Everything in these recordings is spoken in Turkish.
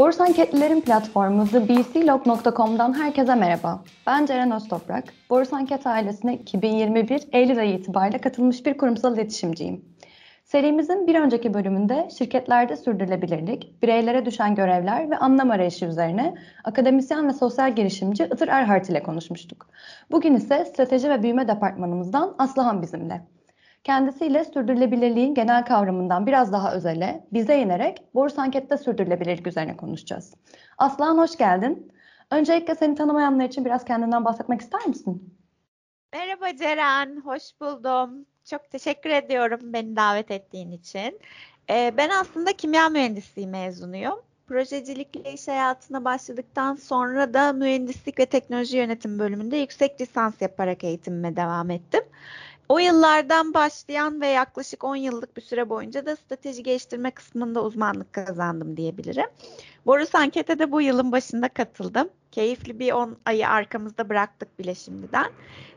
Borsa Anketlilerin platformu thebclog.com'dan herkese merhaba. Ben Ceren Öztoprak. Borsa Anket ailesine 2021 Eylül ayı itibariyle katılmış bir kurumsal iletişimciyim. Serimizin bir önceki bölümünde şirketlerde sürdürülebilirlik, bireylere düşen görevler ve anlam arayışı üzerine akademisyen ve sosyal girişimci Itır Erhart ile konuşmuştuk. Bugün ise strateji ve büyüme departmanımızdan Aslıhan bizimle. Kendisiyle sürdürülebilirliğin genel kavramından biraz daha özele, bize inerek borsa ankette sürdürülebilirlik üzerine konuşacağız. Aslan hoş geldin. Öncelikle seni tanımayanlar için biraz kendinden bahsetmek ister misin? Merhaba Ceren, hoş buldum. Çok teşekkür ediyorum beni davet ettiğin için. Ee, ben aslında kimya mühendisliği mezunuyum. Projecilikle iş hayatına başladıktan sonra da mühendislik ve teknoloji yönetim bölümünde yüksek lisans yaparak eğitimime devam ettim. O yıllardan başlayan ve yaklaşık 10 yıllık bir süre boyunca da strateji geliştirme kısmında uzmanlık kazandım diyebilirim. Boris Anket'e de bu yılın başında katıldım. Keyifli bir 10 ayı arkamızda bıraktık bile şimdiden.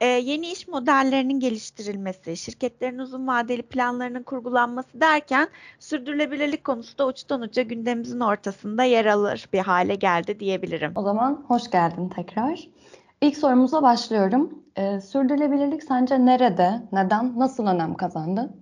Ee, yeni iş modellerinin geliştirilmesi, şirketlerin uzun vadeli planlarının kurgulanması derken sürdürülebilirlik konusu da uçtan uca gündemimizin ortasında yer alır bir hale geldi diyebilirim. O zaman hoş geldin tekrar. İlk sorumuza başlıyorum. Ee, sürdürülebilirlik sence nerede, neden, nasıl önem kazandı?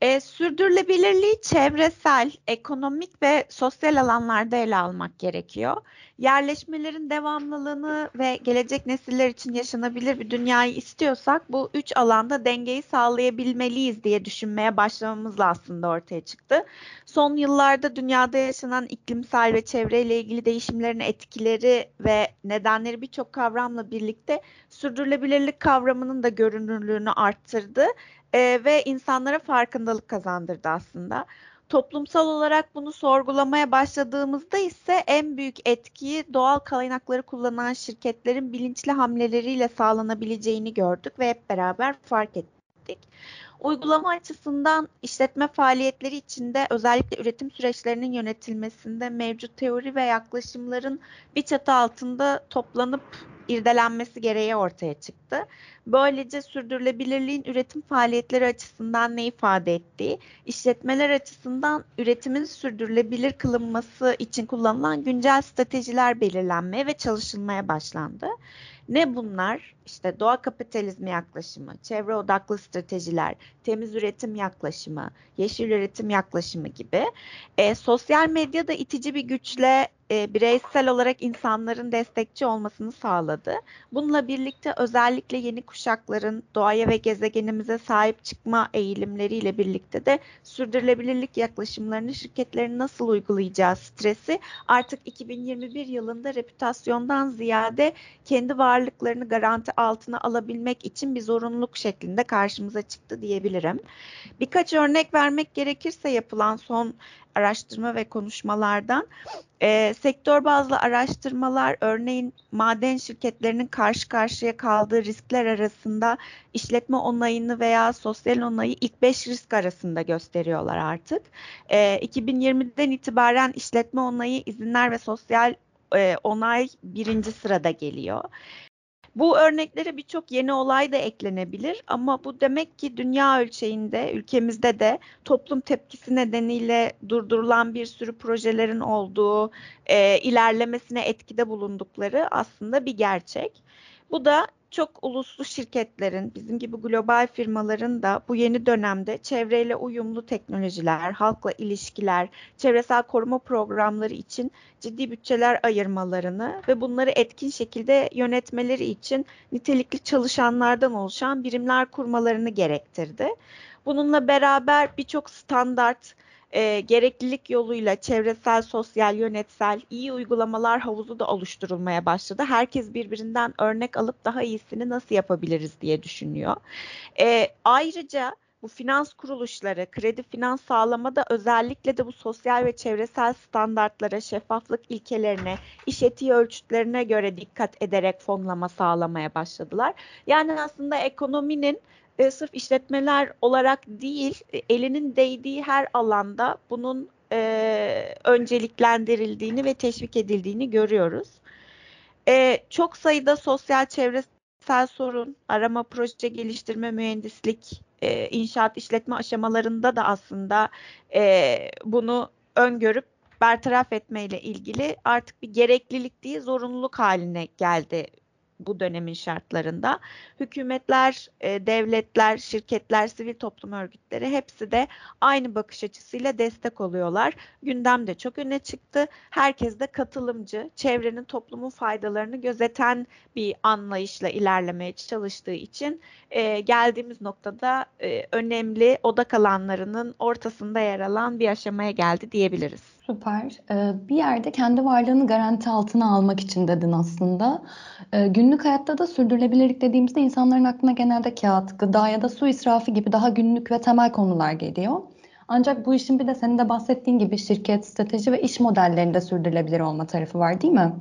E, sürdürülebilirliği çevresel, ekonomik ve sosyal alanlarda ele almak gerekiyor. Yerleşmelerin devamlılığını ve gelecek nesiller için yaşanabilir bir dünyayı istiyorsak bu üç alanda dengeyi sağlayabilmeliyiz diye düşünmeye başlamamızla aslında ortaya çıktı. Son yıllarda dünyada yaşanan iklimsel ve çevreyle ilgili değişimlerin etkileri ve nedenleri birçok kavramla birlikte sürdürülebilirlik kavramının da görünürlüğünü arttırdı e, ve insanlara farkındalık kazandırdı aslında. Toplumsal olarak bunu sorgulamaya başladığımızda ise en büyük etkiyi doğal kaynakları kullanan şirketlerin bilinçli hamleleriyle sağlanabileceğini gördük ve hep beraber fark ettik. Uygulama açısından işletme faaliyetleri içinde özellikle üretim süreçlerinin yönetilmesinde mevcut teori ve yaklaşımların bir çatı altında toplanıp irdelenmesi gereği ortaya çıktı. Böylece sürdürülebilirliğin üretim faaliyetleri açısından ne ifade ettiği, işletmeler açısından üretimin sürdürülebilir kılınması için kullanılan güncel stratejiler belirlenmeye ve çalışılmaya başlandı. Ne bunlar? İşte doğa kapitalizmi yaklaşımı, çevre odaklı stratejiler, temiz üretim yaklaşımı, yeşil üretim yaklaşımı gibi. E, sosyal medya da itici bir güçle e, bireysel olarak insanların destekçi olmasını sağladı. Bununla birlikte özellikle yeni kuşakların doğaya ve gezegenimize sahip çıkma eğilimleriyle birlikte de sürdürülebilirlik yaklaşımlarını şirketlerin nasıl uygulayacağı stresi artık 2021 yılında reputasyondan ziyade kendi varlıklarını garanti altına alabilmek için bir zorunluluk şeklinde karşımıza çıktı diyebilirim. Birkaç örnek vermek gerekirse yapılan son araştırma ve konuşmalardan e, sektör bazlı araştırmalar örneğin maden şirketlerinin karşı karşıya kaldığı riskler arasında işletme onayını veya sosyal onayı ilk 5 risk arasında gösteriyorlar artık. E, 2020'den itibaren işletme onayı izinler ve sosyal e, onay birinci sırada geliyor. Bu örneklere birçok yeni olay da eklenebilir ama bu demek ki dünya ölçeğinde ülkemizde de toplum tepkisi nedeniyle durdurulan bir sürü projelerin olduğu, e, ilerlemesine etkide bulundukları aslında bir gerçek. Bu da çok uluslu şirketlerin, bizim gibi global firmaların da bu yeni dönemde çevreyle uyumlu teknolojiler, halkla ilişkiler, çevresel koruma programları için ciddi bütçeler ayırmalarını ve bunları etkin şekilde yönetmeleri için nitelikli çalışanlardan oluşan birimler kurmalarını gerektirdi. Bununla beraber birçok standart, e, gereklilik yoluyla çevresel, sosyal, yönetsel iyi uygulamalar havuzu da oluşturulmaya başladı. Herkes birbirinden örnek alıp daha iyisini nasıl yapabiliriz diye düşünüyor. E, ayrıca bu finans kuruluşları, kredi finans sağlamada özellikle de bu sosyal ve çevresel standartlara, şeffaflık ilkelerine, iş etiği ölçütlerine göre dikkat ederek fonlama sağlamaya başladılar. Yani aslında ekonominin e, sırf işletmeler olarak değil, e, elinin değdiği her alanda bunun e, önceliklendirildiğini ve teşvik edildiğini görüyoruz. E, çok sayıda sosyal çevresel sorun, arama proje geliştirme, mühendislik, e, inşaat işletme aşamalarında da aslında e, bunu öngörüp bertaraf etmeyle ilgili artık bir gereklilik değil zorunluluk haline geldi bu dönemin şartlarında. Hükümetler, e, devletler, şirketler, sivil toplum örgütleri hepsi de aynı bakış açısıyla destek oluyorlar. Gündem de çok öne çıktı. Herkes de katılımcı, çevrenin toplumun faydalarını gözeten bir anlayışla ilerlemeye çalıştığı için e, geldiğimiz noktada e, önemli odak alanlarının ortasında yer alan bir aşamaya geldi diyebiliriz. Süper. Ee, bir yerde kendi varlığını garanti altına almak için dedin aslında. Ee, günlük hayatta da sürdürülebilirlik dediğimizde insanların aklına genelde kağıt, gıda ya da su israfı gibi daha günlük ve temel konular geliyor. Ancak bu işin bir de senin de bahsettiğin gibi şirket, strateji ve iş modellerinde sürdürülebilir olma tarafı var değil mi?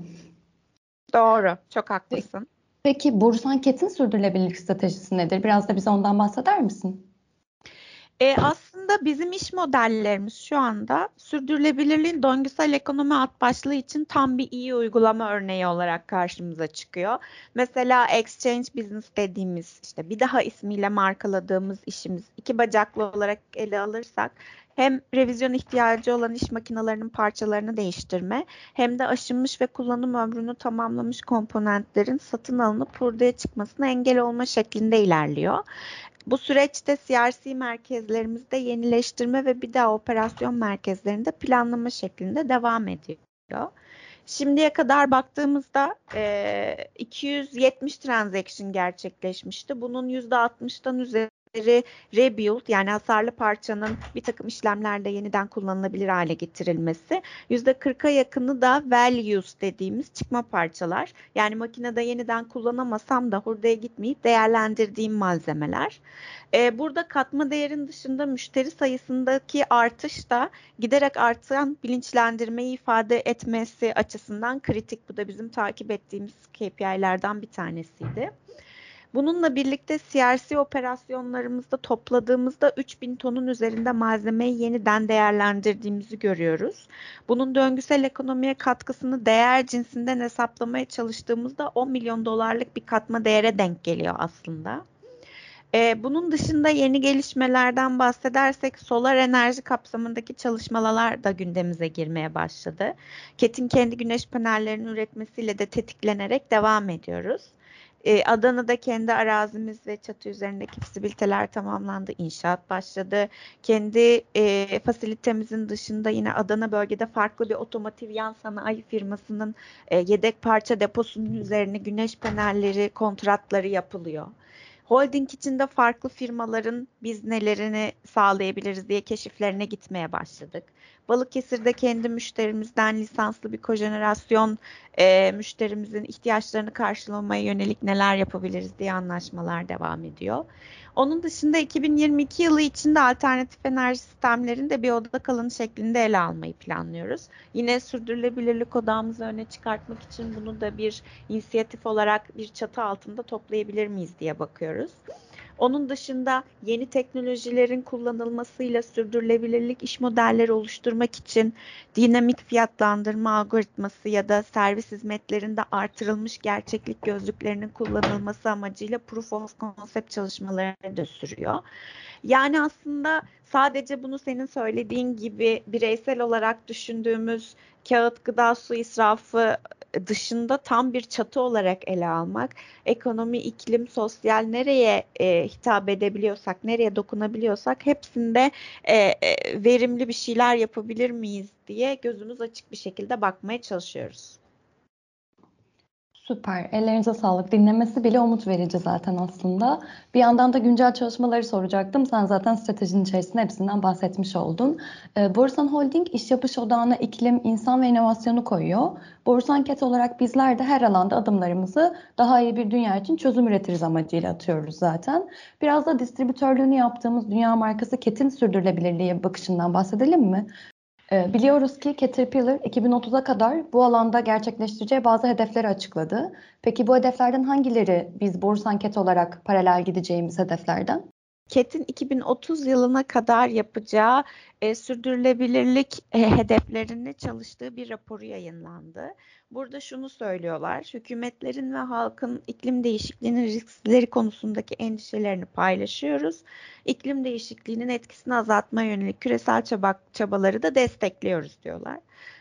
Doğru. Çok haklısın. Peki Borusan Ket'in sürdürülebilirlik stratejisi nedir? Biraz da bize ondan bahseder misin? E, aslında bizim iş modellerimiz şu anda sürdürülebilirliğin döngüsel ekonomi alt başlığı için tam bir iyi uygulama örneği olarak karşımıza çıkıyor. Mesela exchange business dediğimiz işte bir daha ismiyle markaladığımız işimiz iki bacaklı olarak ele alırsak hem revizyon ihtiyacı olan iş makinelerinin parçalarını değiştirme hem de aşınmış ve kullanım ömrünü tamamlamış komponentlerin satın alınıp hurdaya çıkmasına engel olma şeklinde ilerliyor. Bu süreçte CRC merkezlerimizde yenileştirme ve bir daha operasyon merkezlerinde planlama şeklinde devam ediyor. Şimdiye kadar baktığımızda e, 270 transaction gerçekleşmişti. Bunun %60'dan üzeri rebuild yani hasarlı parçanın bir takım işlemlerle yeniden kullanılabilir hale getirilmesi. %40'a yakını da values dediğimiz çıkma parçalar. Yani makinede yeniden kullanamasam da hurdaya gitmeyip değerlendirdiğim malzemeler. Ee, burada katma değerin dışında müşteri sayısındaki artış da giderek artan bilinçlendirmeyi ifade etmesi açısından kritik. Bu da bizim takip ettiğimiz KPI'lerden bir tanesiydi. Bununla birlikte CRC operasyonlarımızda topladığımızda 3000 tonun üzerinde malzemeyi yeniden değerlendirdiğimizi görüyoruz. Bunun döngüsel ekonomiye katkısını değer cinsinden hesaplamaya çalıştığımızda 10 milyon dolarlık bir katma değere denk geliyor aslında. Ee, bunun dışında yeni gelişmelerden bahsedersek solar enerji kapsamındaki çalışmalar da gündemimize girmeye başladı. KET'in kendi güneş panellerini üretmesiyle de tetiklenerek devam ediyoruz. Ee, Adana'da kendi arazimiz ve çatı üzerindeki fizibiliteler tamamlandı. İnşaat başladı. Kendi e, fasilitemizin dışında yine Adana bölgede farklı bir otomotiv yan sanayi firmasının e, yedek parça deposunun üzerine güneş panelleri kontratları yapılıyor. Holding içinde farklı firmaların biz nelerini sağlayabiliriz diye keşiflerine gitmeye başladık. Balıkesir'de kendi müşterimizden lisanslı bir kojenerasyon e, müşterimizin ihtiyaçlarını karşılamaya yönelik neler yapabiliriz diye anlaşmalar devam ediyor. Onun dışında 2022 yılı içinde alternatif enerji sistemlerini de bir oda kalanı şeklinde ele almayı planlıyoruz. Yine sürdürülebilirlik odağımızı öne çıkartmak için bunu da bir inisiyatif olarak bir çatı altında toplayabilir miyiz diye bakıyoruz. Onun dışında yeni teknolojilerin kullanılmasıyla sürdürülebilirlik iş modelleri oluşturmak için dinamik fiyatlandırma algoritması ya da servis hizmetlerinde artırılmış gerçeklik gözlüklerinin kullanılması amacıyla proof of concept çalışmaları da sürüyor. Yani aslında sadece bunu senin söylediğin gibi bireysel olarak düşündüğümüz kağıt gıda su israfı dışında tam bir çatı olarak ele almak, ekonomi, iklim, sosyal nereye e, hitap edebiliyorsak, nereye dokunabiliyorsak hepsinde e, e, verimli bir şeyler yapabilir miyiz diye gözümüz açık bir şekilde bakmaya çalışıyoruz. Süper. Ellerinize sağlık. Dinlemesi bile umut verici zaten aslında. Bir yandan da güncel çalışmaları soracaktım. Sen zaten stratejinin içerisinde hepsinden bahsetmiş oldun. E, Borusan Holding iş yapış odağına iklim, insan ve inovasyonu koyuyor. Borusan Ket olarak bizler de her alanda adımlarımızı daha iyi bir dünya için çözüm üretiriz amacıyla atıyoruz zaten. Biraz da distribütörlüğünü yaptığımız dünya markası Ket'in sürdürülebilirliği bakışından bahsedelim mi? Ee, biliyoruz ki Caterpillar 2030'a kadar bu alanda gerçekleştireceği bazı hedefleri açıkladı. Peki bu hedeflerden hangileri biz Borusan Ket olarak paralel gideceğimiz hedeflerden? KET'in 2030 yılına kadar yapacağı e, sürdürülebilirlik e, hedeflerini çalıştığı bir raporu yayınlandı. Burada şunu söylüyorlar, hükümetlerin ve halkın iklim değişikliğinin riskleri konusundaki endişelerini paylaşıyoruz. İklim değişikliğinin etkisini azaltma yönelik küresel çaba, çabaları da destekliyoruz diyorlar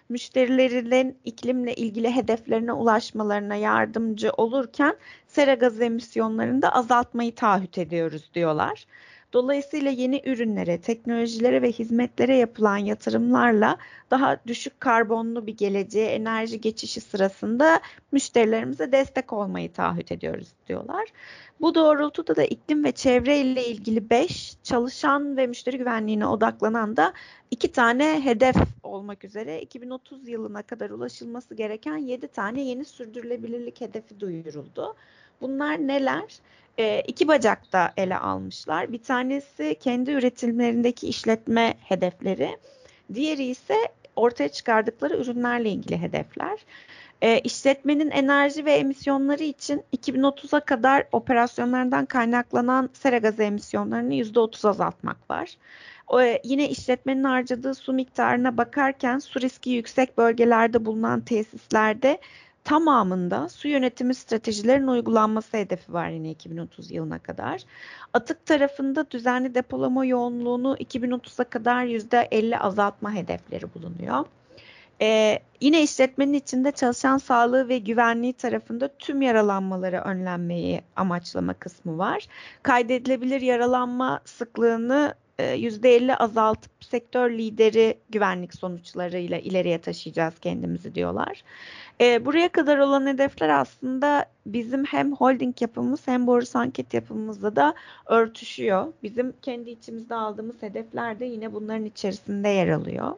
müşterilerin iklimle ilgili hedeflerine ulaşmalarına yardımcı olurken sera gazı emisyonlarını da azaltmayı taahhüt ediyoruz diyorlar. Dolayısıyla yeni ürünlere, teknolojilere ve hizmetlere yapılan yatırımlarla daha düşük karbonlu bir geleceğe enerji geçişi sırasında müşterilerimize destek olmayı taahhüt ediyoruz diyorlar. Bu doğrultuda da iklim ve çevre ile ilgili 5 çalışan ve müşteri güvenliğine odaklanan da iki tane hedef olmak üzere 2030 yılına kadar ulaşılması gereken 7 tane yeni sürdürülebilirlik hedefi duyuruldu. Bunlar neler? E, iki bacakta ele almışlar. Bir tanesi kendi üretimlerindeki işletme hedefleri. Diğeri ise ortaya çıkardıkları ürünlerle ilgili hedefler. E, işletmenin enerji ve emisyonları için 2030'a kadar operasyonlardan kaynaklanan sera gazı emisyonlarını %30 azaltmak var. O, yine işletmenin harcadığı su miktarına bakarken su riski yüksek bölgelerde bulunan tesislerde tamamında su yönetimi stratejilerinin uygulanması hedefi var yine 2030 yılına kadar. Atık tarafında düzenli depolama yoğunluğunu 2030'a kadar %50 azaltma hedefleri bulunuyor. Ee, yine işletmenin içinde çalışan sağlığı ve güvenliği tarafında tüm yaralanmaları önlenmeyi amaçlama kısmı var. Kaydedilebilir yaralanma sıklığını %50 e, azaltıp sektör lideri güvenlik sonuçlarıyla ileriye taşıyacağız kendimizi diyorlar. E, buraya kadar olan hedefler aslında bizim hem holding yapımız hem borsa anket yapımızda da örtüşüyor. Bizim kendi içimizde aldığımız hedefler de yine bunların içerisinde yer alıyor.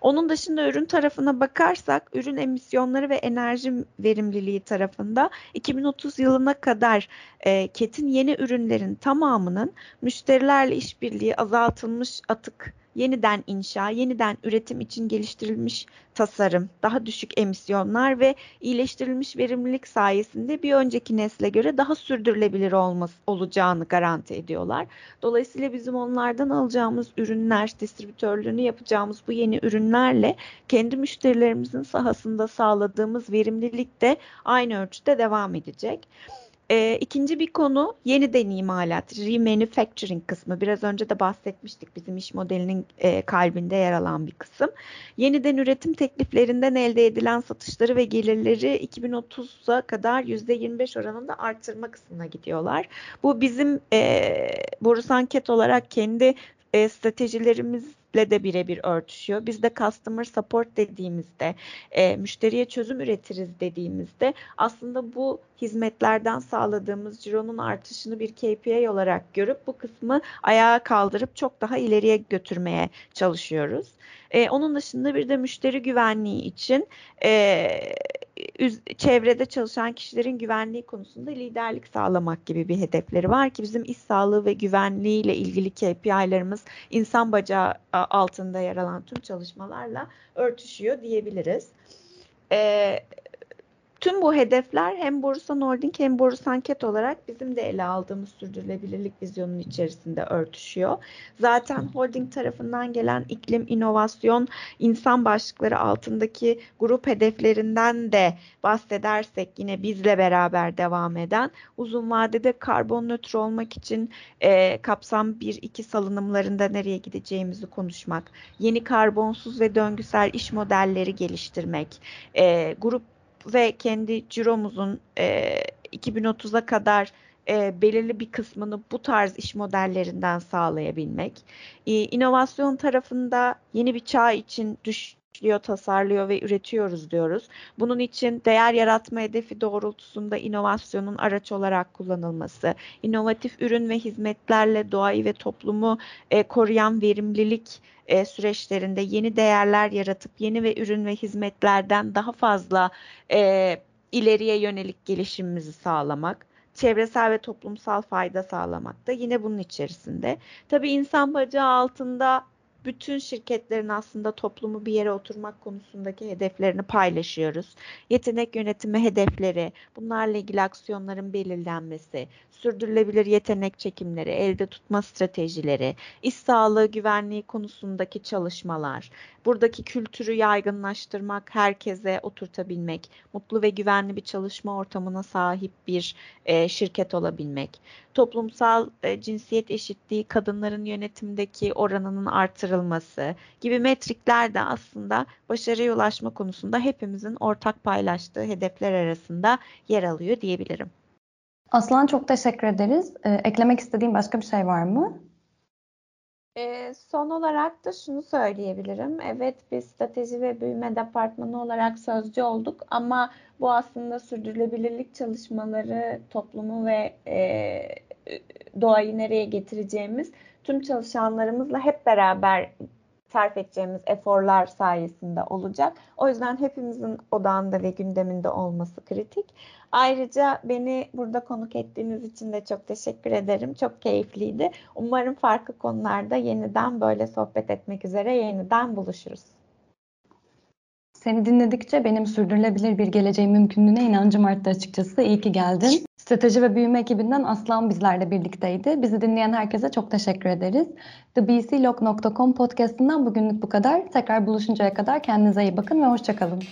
Onun dışında ürün tarafına bakarsak ürün emisyonları ve enerji verimliliği tarafında 2030 yılına kadar e, KET'in yeni ürünlerin tamamının müşterilerle işbirliği azaltılmış atık yeniden inşa, yeniden üretim için geliştirilmiş tasarım, daha düşük emisyonlar ve iyileştirilmiş verimlilik sayesinde bir önceki nesle göre daha sürdürülebilir olması olacağını garanti ediyorlar. Dolayısıyla bizim onlardan alacağımız ürünler, distribütörlüğünü yapacağımız bu yeni ürünlerle kendi müşterilerimizin sahasında sağladığımız verimlilik de aynı ölçüde devam edecek. E, ikinci bir konu yeniden imalat, remanufacturing kısmı. Biraz önce de bahsetmiştik bizim iş modelinin e, kalbinde yer alan bir kısım. Yeniden üretim tekliflerinden elde edilen satışları ve gelirleri 2030'a kadar %25 oranında arttırma kısmına gidiyorlar. Bu bizim e, Borusan Ket olarak kendi e, stratejilerimiz de birebir örtüşüyor. Biz de customer support dediğimizde, e, müşteriye çözüm üretiriz dediğimizde aslında bu hizmetlerden sağladığımız cironun artışını bir KPI olarak görüp bu kısmı ayağa kaldırıp çok daha ileriye götürmeye çalışıyoruz. E, onun dışında bir de müşteri güvenliği için e, çevrede çalışan kişilerin güvenliği konusunda liderlik sağlamak gibi bir hedefleri var ki bizim iş sağlığı ve güvenliği ile ilgili KPI'lerimiz insan bacağı altında yer alan tüm çalışmalarla örtüşüyor diyebiliriz. Ee, Tüm bu hedefler hem Borusan Holding hem Borusan Ket olarak bizim de ele aldığımız sürdürülebilirlik vizyonunun içerisinde örtüşüyor. Zaten holding tarafından gelen iklim, inovasyon, insan başlıkları altındaki grup hedeflerinden de bahsedersek yine bizle beraber devam eden uzun vadede karbon nötr olmak için e, kapsam 1-2 salınımlarında nereye gideceğimizi konuşmak, yeni karbonsuz ve döngüsel iş modelleri geliştirmek, e, grup ve kendi ciromuzun e, 2030'a kadar e, belirli bir kısmını bu tarz iş modellerinden sağlayabilmek. E, inovasyon tarafında yeni bir çağ için düş işliyor, tasarlıyor ve üretiyoruz diyoruz. Bunun için değer yaratma hedefi doğrultusunda inovasyonun araç olarak kullanılması, inovatif ürün ve hizmetlerle doğayı ve toplumu e, koruyan verimlilik e, süreçlerinde yeni değerler yaratıp yeni ve ürün ve hizmetlerden daha fazla e, ileriye yönelik gelişimimizi sağlamak çevresel ve toplumsal fayda sağlamak da yine bunun içerisinde. Tabii insan bacağı altında bütün şirketlerin aslında toplumu bir yere oturmak konusundaki hedeflerini paylaşıyoruz. Yetenek yönetimi hedefleri, bunlarla ilgili aksiyonların belirlenmesi, sürdürülebilir yetenek çekimleri, elde tutma stratejileri, iş sağlığı güvenliği konusundaki çalışmalar, buradaki kültürü yaygınlaştırmak, herkese oturtabilmek, mutlu ve güvenli bir çalışma ortamına sahip bir e, şirket olabilmek, toplumsal e, cinsiyet eşitliği, kadınların yönetimdeki oranının artırılması gibi metrikler de aslında başarıya ulaşma konusunda hepimizin ortak paylaştığı hedefler arasında yer alıyor diyebilirim. Aslan çok teşekkür ederiz. Ee, eklemek istediğin başka bir şey var mı? E, son olarak da şunu söyleyebilirim. Evet biz strateji ve büyüme departmanı olarak sözcü olduk ama bu aslında sürdürülebilirlik çalışmaları toplumu ve e, doğayı nereye getireceğimiz tüm çalışanlarımızla hep beraber sarf edeceğimiz eforlar sayesinde olacak. O yüzden hepimizin odağında ve gündeminde olması kritik. Ayrıca beni burada konuk ettiğiniz için de çok teşekkür ederim. Çok keyifliydi. Umarım farklı konularda yeniden böyle sohbet etmek üzere yeniden buluşuruz. Seni dinledikçe benim sürdürülebilir bir geleceğin mümkünlüğüne inancım arttı açıkçası. İyi ki geldin. Strateji ve büyüme ekibinden Aslan bizlerle birlikteydi. Bizi dinleyen herkese çok teşekkür ederiz. TheBCLog.com podcastından bugünlük bu kadar. Tekrar buluşuncaya kadar kendinize iyi bakın ve hoşçakalın.